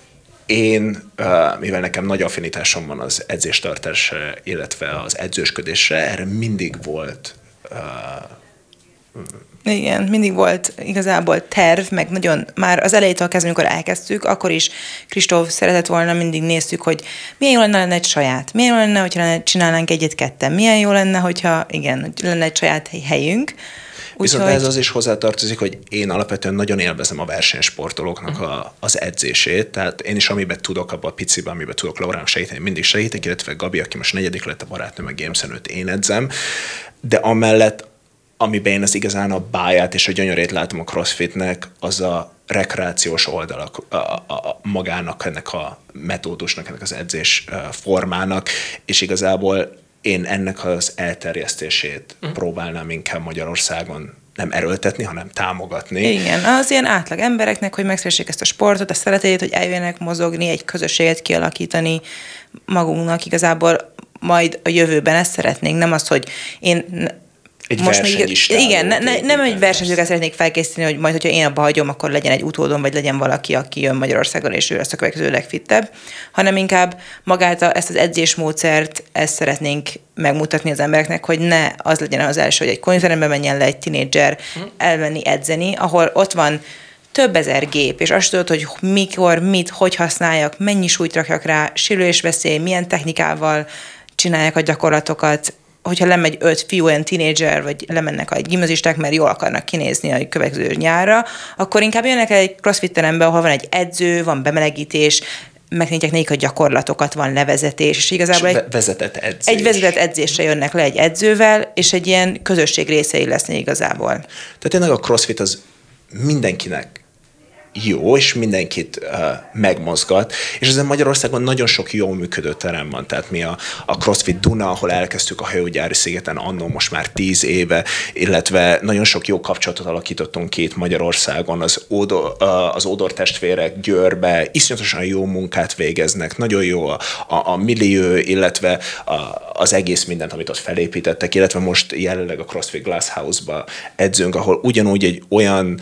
én, mivel nekem nagy affinitásom van az edzéstartásra, illetve az edzősködésre, erre mindig volt Igen, mindig volt igazából terv, meg nagyon, már az elejétől kezdve, amikor elkezdtük, akkor is Kristóf szeretett volna, mindig néztük, hogy milyen jó lenne, lenne egy saját, milyen jó lenne, hogyha lenne, csinálnánk egyet-ketten, milyen jó lenne, hogyha igen, hogy lenne egy saját helyünk. Viszont ez az is hozzátartozik, hogy én alapvetően nagyon élvezem a versenysportolóknak a, az edzését, tehát én is amiben tudok, abban a piciben, amiben tudok Laurának segíteni, mindig segítek, illetve Gabi, aki most negyedik lett a barátnőm, a Games én edzem, de amellett amiben én az igazán a báját és a gyönyörét látom a crossfitnek, az a rekreációs oldalak a, a, magának, ennek a metódusnak, ennek az edzés formának, és igazából én ennek az elterjesztését uh-huh. próbálnám inkább Magyarországon nem erőltetni, hanem támogatni. Igen, az ilyen átlag embereknek, hogy megszeressék ezt a sportot, a szeretetét, hogy eljöjjenek mozogni, egy közösséget kialakítani magunknak igazából majd a jövőben ezt szeretnénk, nem az, hogy én Egy most még, igen, ne, ne, nem egy versenyzőket szeretnék felkészíteni, hogy majd, hogyha én abba hagyom, akkor legyen egy utódom, vagy legyen valaki, aki jön Magyarországon, és ő lesz a következő legfittebb, hanem inkább magát a, ezt az edzésmódszert, ezt szeretnénk megmutatni az embereknek, hogy ne az legyen az első, hogy egy konyterembe menjen le egy tinédzser elmenni edzeni, ahol ott van több ezer gép, és azt tudod, hogy mikor, mit, hogy használjak, mennyi súlyt rakjak rá, sérülésveszély, milyen technikával csinálják a gyakorlatokat, hogyha lemegy öt fiú, olyan tínédzser, vagy lemennek a gimnazisták, mert jól akarnak kinézni a következő nyárra, akkor inkább jönnek egy crossfit terembe, ahol van egy edző, van bemelegítés, megtanítják nekik a gyakorlatokat, van levezetés, és igazából És egy, ve- vezetett edzés. egy vezetett edzésre jönnek le egy edzővel, és egy ilyen közösség részei lesznek igazából. Tehát tényleg a crossfit az mindenkinek jó, és mindenkit uh, megmozgat, és ezen Magyarországon nagyon sok jó működő terem van, tehát mi a, a CrossFit Duna, ahol elkezdtük a hajógyári szigeten annó most már tíz éve, illetve nagyon sok jó kapcsolatot alakítottunk itt Magyarországon, az, Ódor, uh, az Ódor testvérek Győrbe, iszonyatosan jó munkát végeznek, nagyon jó a, a, a millió, illetve a, az egész mindent, amit ott felépítettek, illetve most jelenleg a CrossFit Glass House-ba edzünk, ahol ugyanúgy egy olyan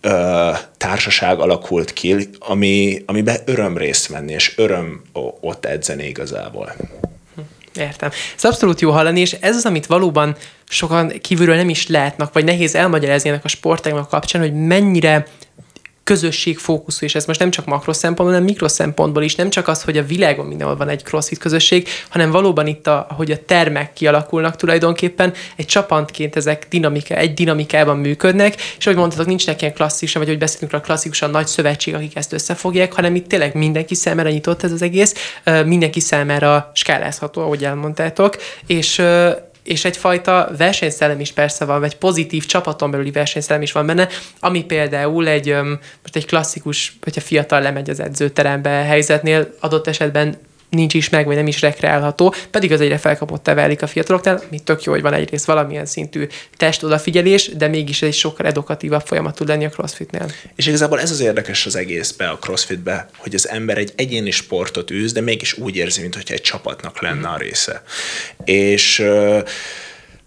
ö, társaság alakult ki, ami, amiben öröm részt venni, és öröm ott edzeni igazából. Értem. Ez abszolút jó hallani, és ez az, amit valóban sokan kívülről nem is látnak, vagy nehéz elmagyarázni ennek a sportágnak kapcsán, hogy mennyire közösségfókuszú, és ez most nem csak makro szempontból, hanem mikro szempontból is, nem csak az, hogy a világon mindenhol van egy crossfit közösség, hanem valóban itt, a, hogy a termek kialakulnak tulajdonképpen, egy csapatként ezek dinamika, egy dinamikában működnek, és ahogy mondhatok, nincsenek ilyen klasszikusan, vagy hogy beszélünk róla klasszikusan nagy szövetség, akik ezt összefogják, hanem itt tényleg mindenki számára nyitott ez az egész, mindenki számára skálázható, ahogy elmondtátok, és és egyfajta versenyszellem is persze van, vagy pozitív csapaton belüli versenyszellem is van benne, ami például egy, most egy klasszikus, hogyha fiatal lemegy az edzőterembe helyzetnél, adott esetben nincs is meg, vagy nem is rekreálható, pedig az egyre felkapottá válik a fiataloknál, mi tök jó, hogy van egyrészt valamilyen szintű test odafigyelés, de mégis egy sokkal edukatívabb folyamat tud lenni a crossfitnél. És igazából ez az érdekes az egészbe, a crossfitbe, hogy az ember egy egyéni sportot űz, de mégis úgy érzi, mintha egy csapatnak lenne a része. És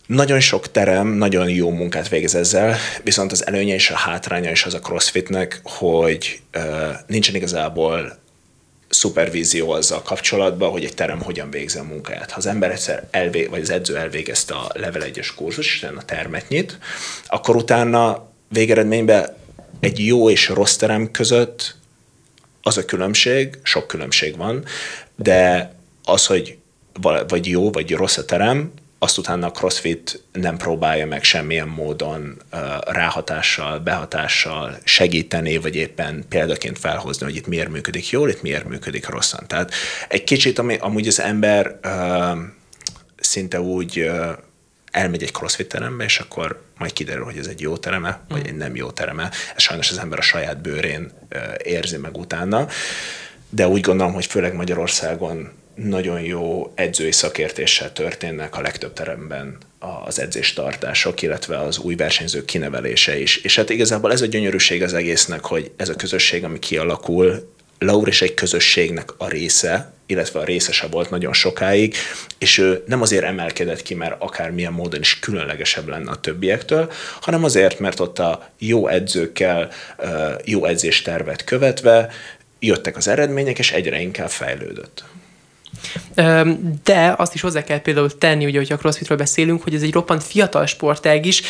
nagyon sok terem, nagyon jó munkát végez ezzel, viszont az előnye és a hátránya is az a crossfitnek, hogy uh, nincsen igazából szupervízió azzal kapcsolatban, hogy egy terem hogyan végzi a munkáját. Ha az ember egyszer elvé, vagy az edző elvégezte a level 1-es kurzus, és a termet nyit, akkor utána végeredményben egy jó és rossz terem között az a különbség, sok különbség van, de az, hogy vagy jó, vagy rossz a terem, azt utána a CrossFit nem próbálja meg semmilyen módon ráhatással, behatással segíteni, vagy éppen példaként felhozni, hogy itt miért működik jól, itt miért működik rosszan. Tehát egy kicsit, ami amúgy az ember szinte úgy elmegy egy crossfit terembe, és akkor majd kiderül, hogy ez egy jó tereme, vagy egy nem jó tereme. Ez sajnos az ember a saját bőrén érzi meg utána. De úgy gondolom, hogy főleg Magyarországon nagyon jó edzői szakértéssel történnek a legtöbb teremben az edzéstartások, illetve az új versenyzők kinevelése is. És hát igazából ez a gyönyörűség az egésznek, hogy ez a közösség, ami kialakul, Laur is egy közösségnek a része, illetve a részese volt nagyon sokáig, és ő nem azért emelkedett ki, mert akármilyen módon is különlegesebb lenne a többiektől, hanem azért, mert ott a jó edzőkkel, jó edzéstervet követve jöttek az eredmények, és egyre inkább fejlődött. De azt is hozzá kell például tenni, ugye, hogyha a crossfitről beszélünk, hogy ez egy roppant fiatal sportág is,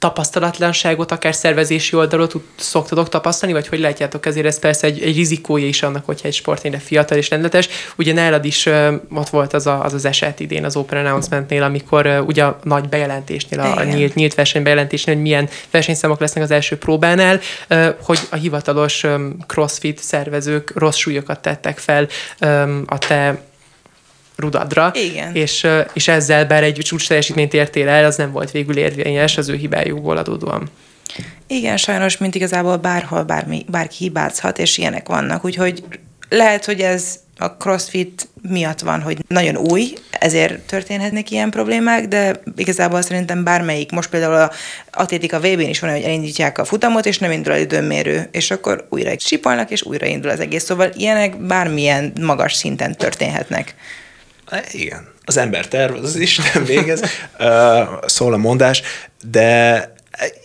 tapasztalatlanságot, akár szervezési oldalot szoktatok tapasztalni, vagy hogy látjátok ezért ez persze egy, egy rizikója is annak, hogyha egy sport ennyire fiatal és rendletes. Ugye nálad is uh, ott volt az, a, az az eset idén az Open Announcementnél, amikor uh, ugye a nagy bejelentésnél, a, a nyílt, nyílt versenybejelentésnél, hogy milyen versenyszámok lesznek az első próbánál, uh, hogy a hivatalos um, crossfit szervezők rossz súlyokat tettek fel um, a te rudadra. Igen. És, és ezzel, bár egy csúcs teljesítményt értél el, az nem volt végül érvényes az ő hibájukból adódóan. Igen, sajnos, mint igazából bárhol bármi, bárki hibázhat, és ilyenek vannak, úgyhogy lehet, hogy ez a CrossFit miatt van, hogy nagyon új, ezért történhetnek ilyen problémák, de igazából szerintem bármelyik, most például a atlétika VB-n is van, hogy elindítják a futamot, és nem indul el időmérő, és akkor újra sipolnak, és újra indul az egész. Szóval ilyenek bármilyen magas szinten történhetnek. Igen, az ember tervez, az Isten végez, szól a mondás, de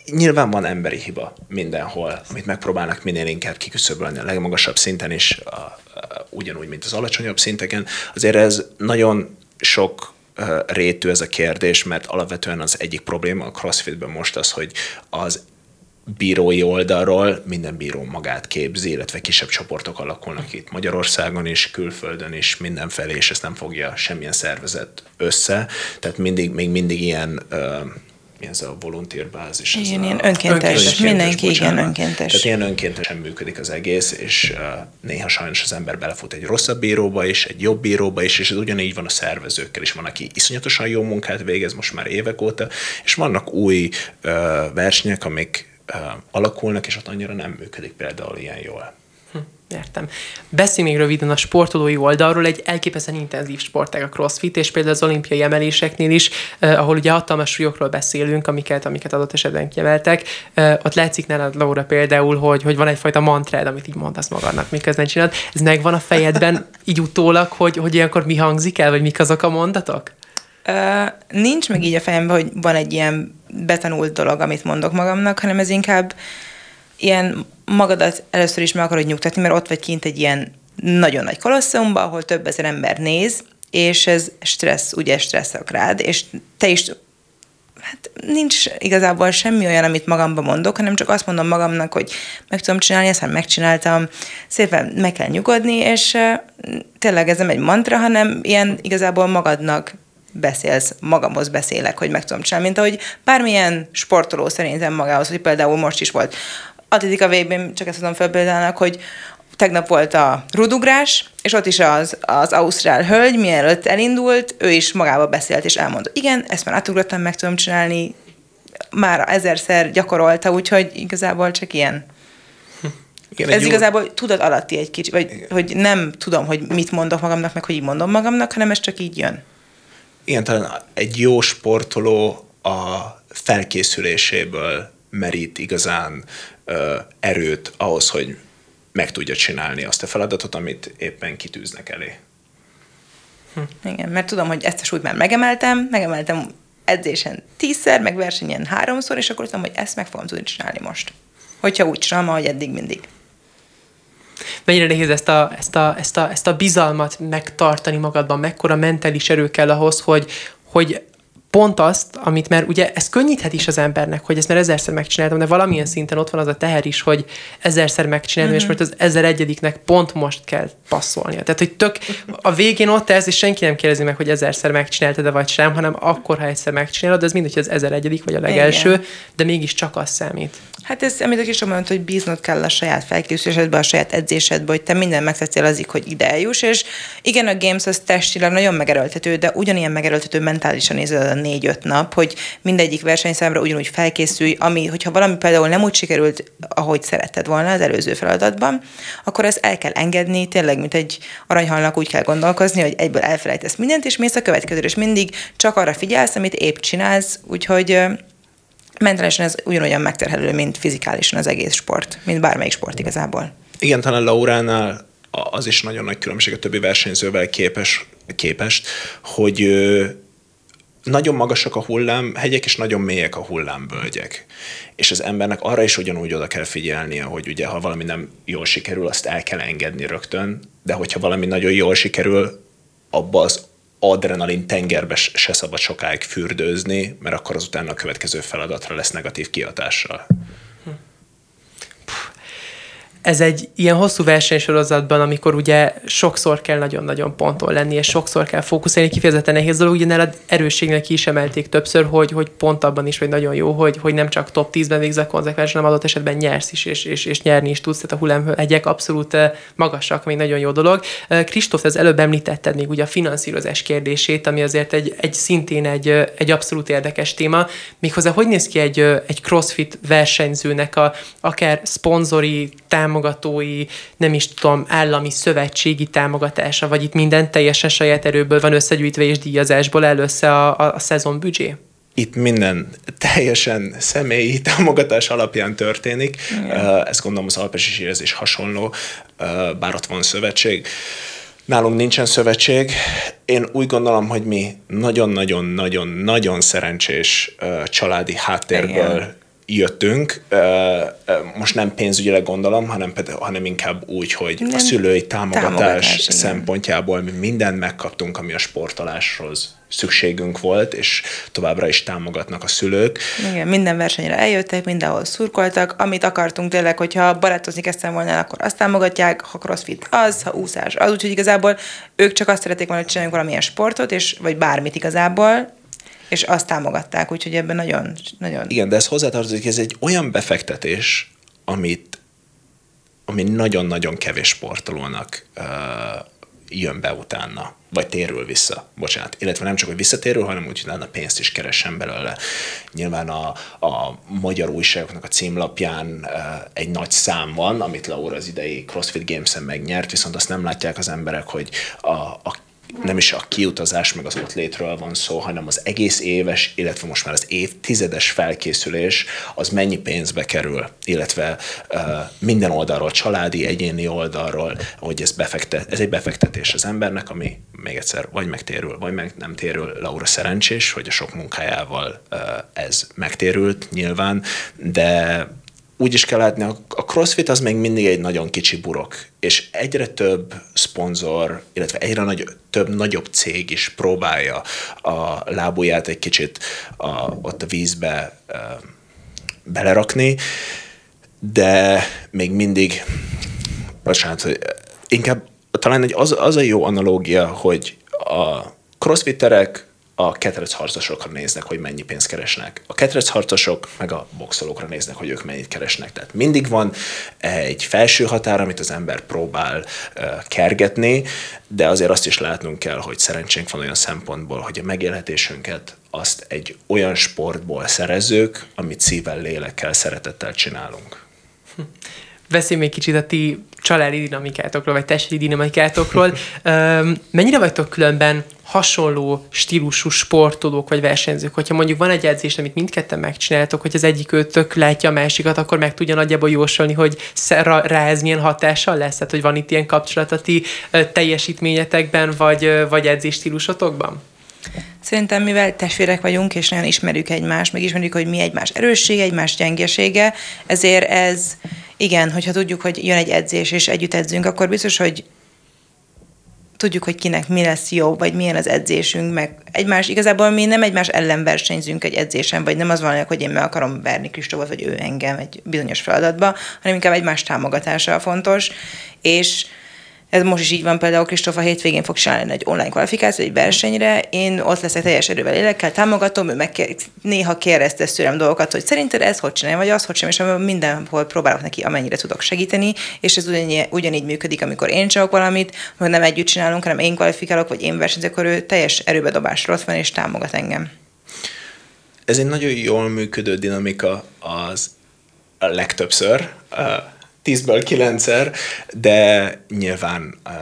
nyilván van emberi hiba mindenhol, amit megpróbálnak minél inkább kiküszöbölni a legmagasabb szinten is, a, a, ugyanúgy, mint az alacsonyabb szinteken. Azért ez nagyon sok rétű ez a kérdés, mert alapvetően az egyik probléma a CrossFitben most az, hogy az bírói oldalról minden bíró magát képzi, illetve kisebb csoportok alakulnak itt Magyarországon is, külföldön is, mindenfelé, és ezt nem fogja semmilyen szervezet össze. Tehát mindig, még mindig ilyen uh, mi ez a volunteer bázis? Igen, a, ilyen önkéntes, önkéntes mindenki bocsánat. igen önkéntes. Tehát ilyen önkéntesen működik az egész, és uh, néha sajnos az ember belefut egy rosszabb bíróba is, egy jobb bíróba is, és ez ugyanígy van a szervezőkkel is. Van, aki iszonyatosan jó munkát végez most már évek óta, és vannak új uh, versenyek, amik alakulnak, és ott annyira nem működik például ilyen jól. Hm, értem. Beszélj még röviden a sportolói oldalról, egy elképesztően intenzív sportág a crossfit, és például az olimpiai emeléseknél is, eh, ahol ugye hatalmas súlyokról beszélünk, amiket, amiket adott esetben kiemeltek, eh, ott látszik nálad, Laura, például, hogy, hogy van egyfajta mantrád, amit így mondasz magadnak, miközben csinálod. Ez megvan a fejedben így utólag, hogy, hogy ilyenkor mi hangzik el, vagy mik azok a mondatok? Nincs meg így a fejemben, hogy van egy ilyen betanult dolog, amit mondok magamnak, hanem ez inkább ilyen magadat először is meg akarod nyugtatni, mert ott vagy kint egy ilyen nagyon nagy kolosszumban, ahol több ezer ember néz, és ez stressz, ugye stresszak rád, és te is hát nincs igazából semmi olyan, amit magamba mondok, hanem csak azt mondom magamnak, hogy meg tudom csinálni, ezt megcsináltam, szépen meg kell nyugodni, és tényleg ez nem egy mantra, hanem ilyen igazából magadnak beszélsz, magamhoz beszélek, hogy meg tudom csinálni, mint ahogy bármilyen sportoló szerintem magához, hogy például most is volt atlétika vb csak ezt tudom felpéldának, hogy tegnap volt a rudugrás, és ott is az, az ausztrál hölgy, mielőtt elindult, ő is magába beszélt, és elmondta, igen, ezt már átugrottam, meg tudom csinálni, már ezerszer gyakorolta, úgyhogy igazából csak ilyen. Igen, Ez igazából tudat alatti egy kicsit, vagy Igen. hogy nem tudom, hogy mit mondok magamnak, meg hogy így mondom magamnak, hanem ez csak így jön. Igen, talán egy jó sportoló a felkészüléséből merít igazán ö, erőt ahhoz, hogy meg tudja csinálni azt a feladatot, amit éppen kitűznek elé. Hm. Igen, mert tudom, hogy ezt a súlyt már megemeltem, megemeltem edzésen tízszer, meg versenyen háromszor, és akkor tudom, hogy ezt meg fogom tudni csinálni most. Hogyha úgy csinálom, ahogy eddig mindig. Mennyire nehéz ezt a, ezt, a, ezt, a, ezt a bizalmat megtartani magadban, mekkora mentális erő kell ahhoz, hogy, hogy pont azt, amit mert ugye ez könnyíthet is az embernek, hogy ezt már ezerszer megcsináltam, de valamilyen szinten ott van az a teher is, hogy ezerszer megcsináltam, mm-hmm. és most az ezer egyediknek pont most kell passzolnia. Tehát, hogy tök a végén ott ez, és senki nem kérdezi meg, hogy ezerszer megcsináltad-e vagy sem, hanem akkor, ha egyszer megcsinálod, ez mindegy, hogy az ezer egyedik vagy a legelső, Igen. de mégis csak az számít. Hát ez, amit a kis mondta, hogy bíznod kell a saját felkészülésedbe, a saját edzésedbe, hogy te minden megtettél azik, hogy ide eljuss, és igen, a Games az testileg nagyon megerőltető, de ugyanilyen megerőltető mentálisan nézed a négy-öt nap, hogy mindegyik versenyszámra ugyanúgy felkészülj, ami, hogyha valami például nem úgy sikerült, ahogy szeretted volna az előző feladatban, akkor ezt el kell engedni, tényleg, mint egy aranyhalnak úgy kell gondolkozni, hogy egyből elfelejtesz mindent, és mész a következőre, és mindig csak arra figyelsz, amit épp csinálsz, úgyhogy mentálisan ez ugyanolyan megterhelő, mint fizikálisan az egész sport, mint bármelyik sport igazából. Igen, talán Lauránál az is nagyon nagy különbség a többi versenyzővel képes, képest, hogy nagyon magasak a hullámhegyek, és nagyon mélyek a hullámvölgyek. És az embernek arra is ugyanúgy oda kell figyelnie, hogy ugye, ha valami nem jól sikerül, azt el kell engedni rögtön, de hogyha valami nagyon jól sikerül, abba az adrenalin tengerbe se szabad sokáig fürdőzni, mert akkor azután a következő feladatra lesz negatív kihatással ez egy ilyen hosszú versenysorozatban, amikor ugye sokszor kell nagyon-nagyon ponton lenni, és sokszor kell fókuszálni, kifejezetten nehéz dolog, ugye nálad erősségnek ki is emelték többször, hogy, hogy pont abban is vagy nagyon jó, hogy, hogy nem csak top 10-ben végzel konzekvens, hanem adott esetben nyersz is, és, és, és nyerni is tudsz, tehát a hullámhegyek abszolút eh, magasak, még nagyon jó dolog. Eh, Kristóf, az előbb említetted még ugye a finanszírozás kérdését, ami azért egy, egy szintén egy, eh, egy abszolút érdekes téma. Méghozzá hogy néz ki egy, egy crossfit versenyzőnek a akár szponzori támogatói, nem is tudom, állami szövetségi támogatása, vagy itt minden teljesen saját erőből van összegyűjtve és díjazásból el össze a, a, a szezon büdzsé? Itt minden teljesen személyi támogatás alapján történik. Igen. Ezt gondolom az alpesi érzés hasonló, bár ott van szövetség. Nálunk nincsen szövetség. Én úgy gondolom, hogy mi nagyon-nagyon-nagyon-nagyon szerencsés családi háttérből Igen jöttünk, most nem pénzügyileg gondolom, hanem, hanem inkább úgy, hogy nem. a szülői támogatás, támogatás szempontjából mi mindent megkaptunk, ami a sportoláshoz szükségünk volt, és továbbra is támogatnak a szülők. Igen, minden versenyre eljöttek, mindenhol szurkoltak, amit akartunk tényleg, hogyha barátozni kezdtem volna, akkor azt támogatják, ha crossfit az, ha úszás az, úgyhogy igazából ők csak azt szerették volna, hogy csináljunk valamilyen sportot, és, vagy bármit igazából, és azt támogatták, úgyhogy ebben nagyon, nagyon... Igen, de ez hozzátartozik, ez egy olyan befektetés, amit, ami nagyon-nagyon kevés sportolónak uh, jön be utána, vagy térül vissza, bocsánat. Illetve nem csak, hogy visszatérül, hanem úgy, hogy pénzt is keressen belőle. Nyilván a, a magyar újságoknak a címlapján uh, egy nagy szám van, amit Laura az idei CrossFit Games-en megnyert, viszont azt nem látják az emberek, hogy a, a nem is a kiutazás meg az létről van szó, hanem az egész éves, illetve most már az évtizedes felkészülés, az mennyi pénzbe kerül, illetve uh, minden oldalról, családi, egyéni oldalról, hogy ez, befektet, ez egy befektetés az embernek, ami még egyszer vagy megtérül, vagy meg nem térül. Laura szerencsés, hogy a sok munkájával uh, ez megtérült nyilván, de úgy is kell látni, a CrossFit az még mindig egy nagyon kicsi burok, és egyre több szponzor, illetve egyre nagy, több nagyobb cég is próbálja a lábujját egy kicsit a, ott a vízbe e, belerakni, de még mindig, bocsánat, inkább talán egy az, az a jó analógia, hogy a crossfitterek a harcosokra néznek, hogy mennyi pénzt keresnek. A harcosok meg a boxolókra néznek, hogy ők mennyit keresnek. Tehát mindig van egy felső határ, amit az ember próbál kergetni, de azért azt is látnunk kell, hogy szerencsénk van olyan szempontból, hogy a megélhetésünket azt egy olyan sportból szerezzük, amit szívvel, lélekkel, szeretettel csinálunk. Hm beszélj még kicsit a ti családi dinamikátokról, vagy testi dinamikátokról. Mennyire vagytok különben hasonló stílusú sportolók vagy versenyzők? Hogyha mondjuk van egy edzés, amit mindketten megcsináltok, hogy az egyik őtök látja a másikat, akkor meg tudja nagyjából jósolni, hogy rá ez milyen hatással lesz? Tehát, hogy van itt ilyen kapcsolat a ti teljesítményetekben, vagy, vagy edzés stílusotokban? Szerintem, mivel testvérek vagyunk, és nagyon ismerjük egymást, meg ismerjük, hogy mi egymás erőssége, egymás gyengesége, ezért ez, igen, hogyha tudjuk, hogy jön egy edzés, és együtt edzünk, akkor biztos, hogy tudjuk, hogy kinek mi lesz jó, vagy milyen az edzésünk, meg egymás, igazából mi nem egymás ellen versenyzünk egy edzésen, vagy nem az van, hogy én meg akarom verni Kristófot, vagy ő engem egy bizonyos feladatba, hanem inkább egymás támogatása a fontos, és ez most is így van, például Kristóf a hétvégén fog csinálni egy online kvalifikáció, egy versenyre, én ott leszek teljes erővel, élekkel, támogatom, ő meg néha kérdezte tőlem dolgokat, hogy szerinted ez hogy csinálja, vagy az hogy csinálja, és mindenhol próbálok neki, amennyire tudok segíteni, és ez ugyanígy, ugyanígy működik, amikor én csak valamit, hogy nem együtt csinálunk, hanem én kvalifikálok, vagy én versenyzek, akkor ő teljes erőbedobásra ott van, és támogat engem. Ez egy nagyon jól működő dinamika az a legtöbbször tízből kilencszer, de nyilván uh,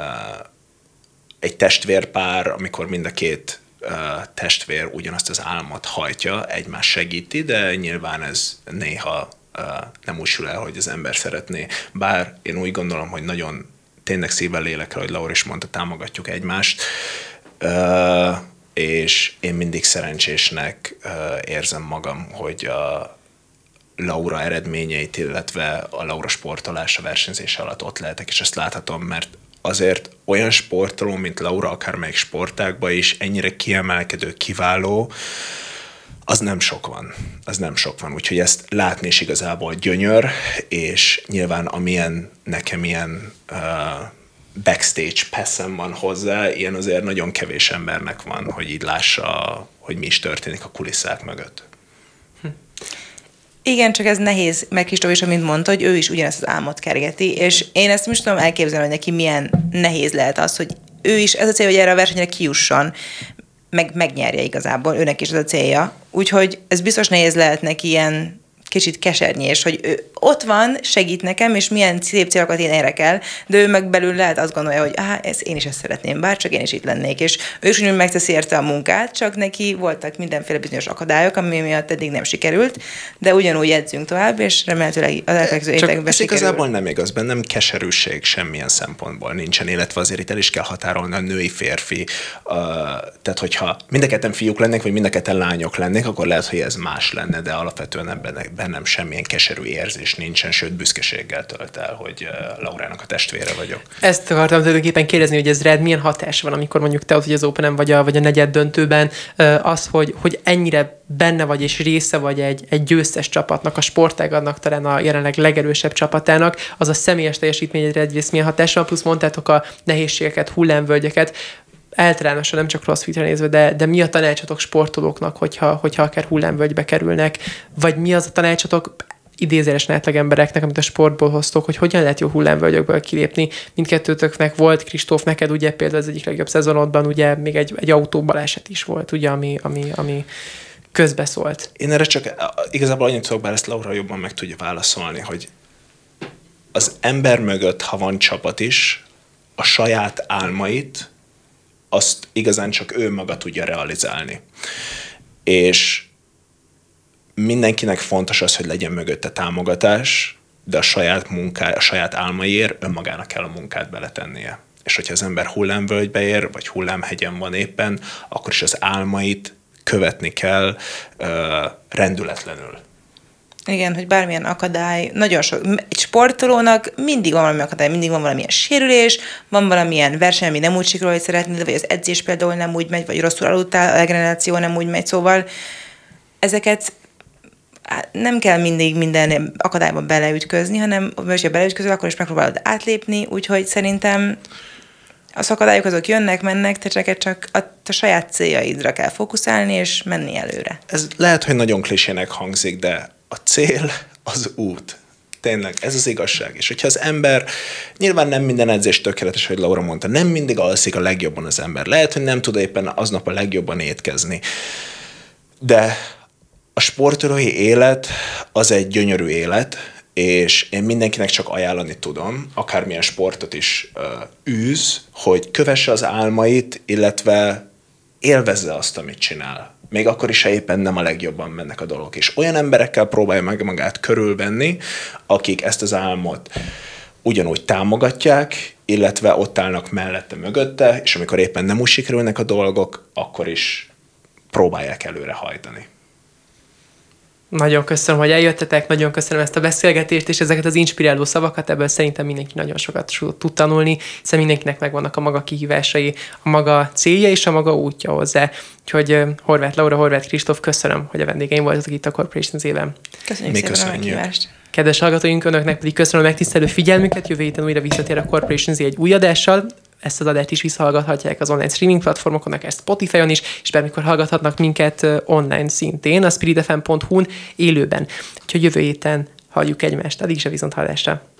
egy testvérpár, amikor mind a két uh, testvér ugyanazt az álmot hajtja, egymás segíti, de nyilván ez néha uh, nem úgy el, hogy az ember szeretné. Bár én úgy gondolom, hogy nagyon tényleg szívvel lélekre, hogy Laura is mondta, támogatjuk egymást, uh, és én mindig szerencsésnek uh, érzem magam, hogy a Laura eredményeit, illetve a Laura sportolása versenyzése alatt ott lehetek, és ezt láthatom, mert azért olyan sportoló, mint Laura, akármelyik sportágban is ennyire kiemelkedő, kiváló, az nem sok van. Az nem sok van. Úgyhogy ezt látni is igazából gyönyör, és nyilván amilyen nekem ilyen uh, backstage passzem van hozzá, ilyen azért nagyon kevés embernek van, hogy így lássa, hogy mi is történik a kulisszák mögött. Igen, csak ez nehéz, meg Kristóf is, amint mondta, hogy ő is ugyanezt az álmot kergeti, és én ezt most tudom elképzelni, hogy neki milyen nehéz lehet az, hogy ő is, ez a cél, hogy erre a versenyre kiusson, meg megnyerje igazából, őnek is ez a célja. Úgyhogy ez biztos nehéz lehet neki ilyen kicsit kesernyés, hogy ő ott van, segít nekem, és milyen szép célokat én érek el, de ő meg belül lehet azt gondolja, hogy ah, ez én is ezt szeretném, bár csak én is itt lennék, és ő is úgy megteszi érte a munkát, csak neki voltak mindenféle bizonyos akadályok, ami miatt eddig nem sikerült, de ugyanúgy edzünk tovább, és remélhetőleg az elkövetkező években Ez igazából nem igaz, bennem keserűség semmilyen szempontból nincsen, illetve azért itt el is kell határolni a női férfi. Uh, tehát, hogyha mind fiúk lennék, vagy mind lányok lennék, akkor lehet, hogy ez más lenne, de alapvetően ebben bennem semmilyen keserű érzés nincsen, sőt büszkeséggel tölt el, hogy eh, Laurának a testvére vagyok. Ezt akartam tulajdonképpen kérdezni, hogy ez rád milyen hatás van, amikor mondjuk te ott vagy az open vagy a, vagy a negyed döntőben, eh, az, hogy, hogy ennyire benne vagy és része vagy egy, egy győztes csapatnak, a sportágadnak talán a jelenleg legerősebb csapatának, az a személyes teljesítményedre egyrészt milyen hatással, plusz mondtátok a nehézségeket, hullámvölgyeket, általánosan nem csak crossfitre nézve, de, de mi a tanácsatok sportolóknak, hogyha, hogyha akár hullámvölgybe kerülnek, vagy mi az a tanácsatok idézélesen átlag embereknek, amit a sportból hoztok, hogy hogyan lehet jó hullámvölgyökből kilépni. Mindkettőtöknek volt, Kristóf, neked ugye például az egyik legjobb szezonodban ugye még egy, egy autóbaleset is volt, ugye, ami, ami, ami közbeszólt. Én erre csak igazából annyit tudok, bár ezt Laura jobban meg tudja válaszolni, hogy az ember mögött, ha van csapat is, a saját álmait azt igazán csak ő maga tudja realizálni. És mindenkinek fontos az, hogy legyen mögötte támogatás, de a saját munká, a saját álmaiért önmagának kell a munkát beletennie. És hogyha az ember hullámvölgybe ér, vagy hullámhegyen van éppen, akkor is az álmait követni kell uh, rendületlenül. Igen, hogy bármilyen akadály, nagyon sok, egy sportolónak mindig van valami akadály, mindig van valamilyen sérülés, van valamilyen verseny, ami nem úgy sikerül, hogy szeretnéd, vagy az edzés például nem úgy megy, vagy rosszul aludtál, a regeneráció nem úgy megy, szóval ezeket nem kell mindig minden akadályban beleütközni, hanem ha beleütközöl, akkor is megpróbálod átlépni, úgyhogy szerintem a szakadályok azok jönnek, mennek, te csak, csak a, a saját céljaidra kell fókuszálni, és menni előre. Ez lehet, hogy nagyon klisének hangzik, de a cél az út. Tényleg, ez az igazság. És hogyha az ember, nyilván nem minden edzés tökéletes, hogy Laura mondta, nem mindig alszik a legjobban az ember. Lehet, hogy nem tud éppen aznap a legjobban étkezni. De a sportolói élet az egy gyönyörű élet, és én mindenkinek csak ajánlani tudom, akármilyen sportot is uh, űz, hogy kövesse az álmait, illetve élvezze azt, amit csinál. Még akkor is, ha éppen nem a legjobban mennek a dolgok. És olyan emberekkel próbálja meg magát körülvenni, akik ezt az álmot ugyanúgy támogatják, illetve ott állnak mellette, mögötte, és amikor éppen nem úgy sikerülnek a dolgok, akkor is próbálják előre hajtani. Nagyon köszönöm, hogy eljöttetek, nagyon köszönöm ezt a beszélgetést, és ezeket az inspiráló szavakat, ebből szerintem mindenki nagyon sokat tud tanulni, hiszen mindenkinek megvannak a maga kihívásai, a maga célja és a maga útja hozzá. Úgyhogy Horváth Laura, Horváth Kristóf, köszönöm, hogy a vendégeim voltatok itt a Corporations éven. Köszönjük Mi szépen a meghívást. Kedves hallgatóink, önöknek pedig köszönöm a megtisztelő figyelmüket, jövő héten újra visszatér a Corporations egy új adással, ezt az adást is visszahallgathatják az online streaming platformokon, akár Spotify-on is, és bármikor hallgathatnak minket online szintén, a spiritfm.hu-n élőben. Úgyhogy jövő héten halljuk egymást. Addig is a viszont hallásra.